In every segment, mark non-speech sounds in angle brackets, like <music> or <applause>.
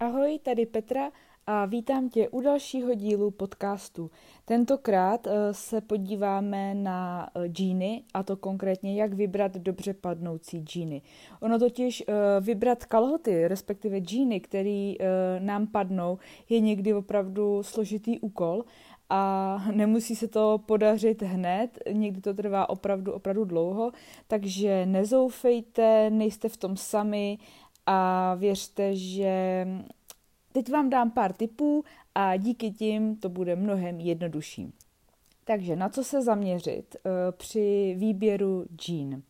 Ahoj, tady Petra a vítám tě u dalšího dílu podcastu. Tentokrát uh, se podíváme na uh, džíny, a to konkrétně, jak vybrat dobře padnoucí džíny. Ono totiž uh, vybrat kalhoty, respektive džíny, které nám padnou, je někdy opravdu složitý úkol a <laughs> nemusí se to podařit hned, někdy to trvá opravdu, opravdu dlouho, takže nezoufejte, nejste v tom sami a věřte, že teď vám dám pár tipů a díky tím to bude mnohem jednodušší. Takže na co se zaměřit uh, při výběru džín?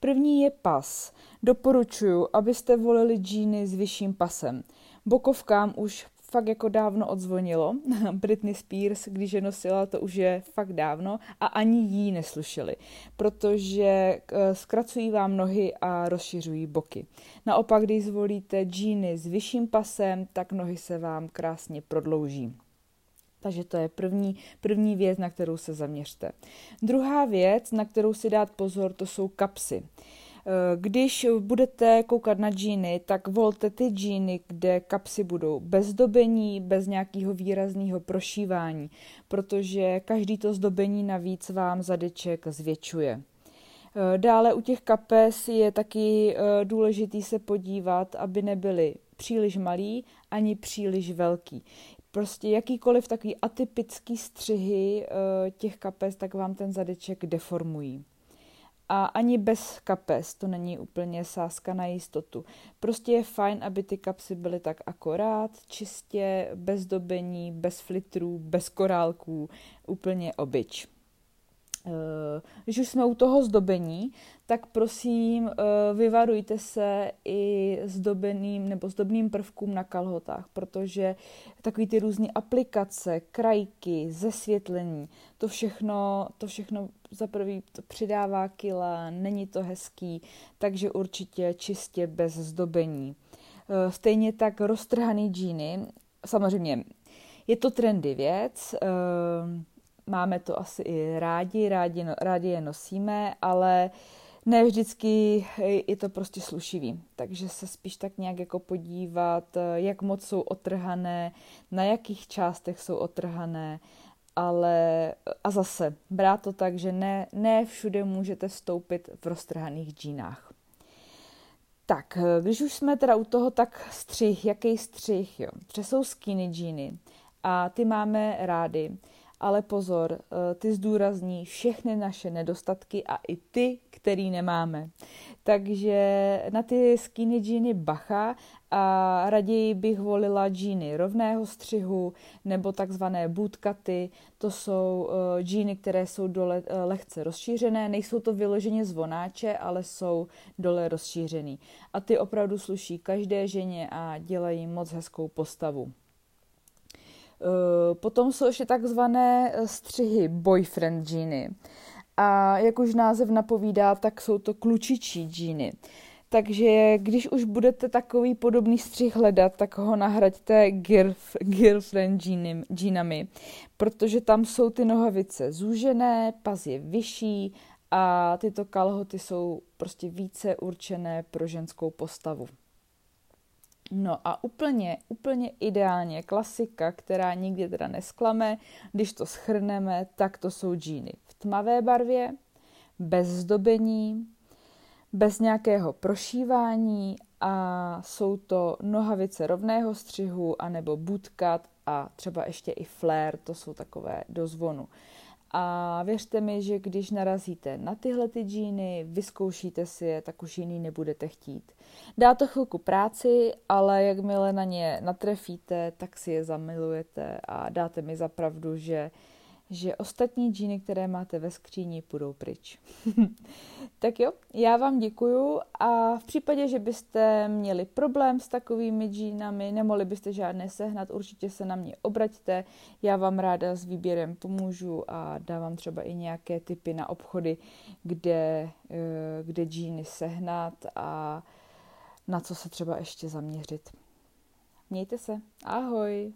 První je pas. Doporučuji, abyste volili džíny s vyšším pasem. Bokovkám už fakt jako dávno odzvonilo. <laughs> Britney Spears, když je nosila, to už je fakt dávno a ani jí neslušeli, protože eh, zkracují vám nohy a rozšiřují boky. Naopak, když zvolíte džíny s vyšším pasem, tak nohy se vám krásně prodlouží. Takže to je první, první věc, na kterou se zaměřte. Druhá věc, na kterou si dát pozor, to jsou kapsy. Eh, když budete koukat na džíny, tak volte ty džíny, kde kapsy budou bez zdobení, bez nějakého výrazného prošívání, protože každý to zdobení navíc vám zadeček zvětšuje. Eh, dále u těch kapes je taky eh, důležitý se podívat, aby nebyly příliš malý ani příliš velký. Prostě jakýkoliv takový atypický střihy těch kapes, tak vám ten zadeček deformují a ani bez kapes to není úplně sázka na jistotu. Prostě je fajn, aby ty kapsy byly tak akorát, čistě, bez dobení, bez flitrů, bez korálků, úplně obyč. Eh, když už jsme u toho zdobení, tak prosím eh, vyvarujte se i zdobeným nebo zdobným prvkům na kalhotách, protože takový ty různé aplikace, krajky, zesvětlení, to všechno, to všechno za prvý přidává kila, není to hezký, takže určitě čistě bez zdobení. Eh, stejně tak roztrhaný džíny, samozřejmě je to trendy věc, máme to asi i rádi, rádi, no, rádi je nosíme, ale ne vždycky je to prostě slušivý. Takže se spíš tak nějak jako podívat, jak moc jsou otrhané, na jakých částech jsou otrhané, ale a zase brát to tak, že ne, ne všude můžete vstoupit v roztrhaných džínách. Tak, když už jsme teda u toho, tak střih, jaký střih, jo. Přesou skinny džíny a ty máme rády ale pozor, eh, ty zdůrazní všechny naše nedostatky a i ty, který nemáme. Takže na ty skinny džíny bacha a raději bych volila džíny rovného střihu nebo takzvané bootcuty. To jsou uh, džíny, které jsou dole uh, lehce rozšířené, nejsou to vyloženě zvonáče, ale jsou dole rozšířený. A ty opravdu sluší každé ženě a dělají moc hezkou postavu. Eh, potom jsou ještě takzvané eh, střihy boyfriend džíny. A jak už název napovídá, tak jsou to klučičí džíny. Takže když už budete takový podobný střih hledat, tak ho nahraďte girlf, girlfriend džínami, protože tam jsou ty nohavice zúžené, pas je vyšší a tyto kalhoty jsou prostě více určené pro ženskou postavu. No a úplně, úplně ideálně klasika, která nikdy teda nesklame, když to schrneme, tak to jsou džíny v tmavé barvě, bez zdobení, bez nějakého prošívání a jsou to nohavice rovného střihu anebo bootcut a třeba ještě i flare, to jsou takové do zvonu. A věřte mi, že když narazíte na tyhle ty džíny, vyzkoušíte si je, tak už jiný nebudete chtít. Dá to chvilku práci, ale jakmile na ně natrefíte, tak si je zamilujete a dáte mi za pravdu, že že ostatní džíny, které máte ve skříni, půjdou pryč. <laughs> tak jo, já vám děkuju a v případě, že byste měli problém s takovými džínami, nemohli byste žádné sehnat, určitě se na mě obraťte, já vám ráda s výběrem pomůžu a dávám třeba i nějaké typy na obchody, kde, eh, kde džíny sehnat a na co se třeba ještě zaměřit. Mějte se. Ahoj.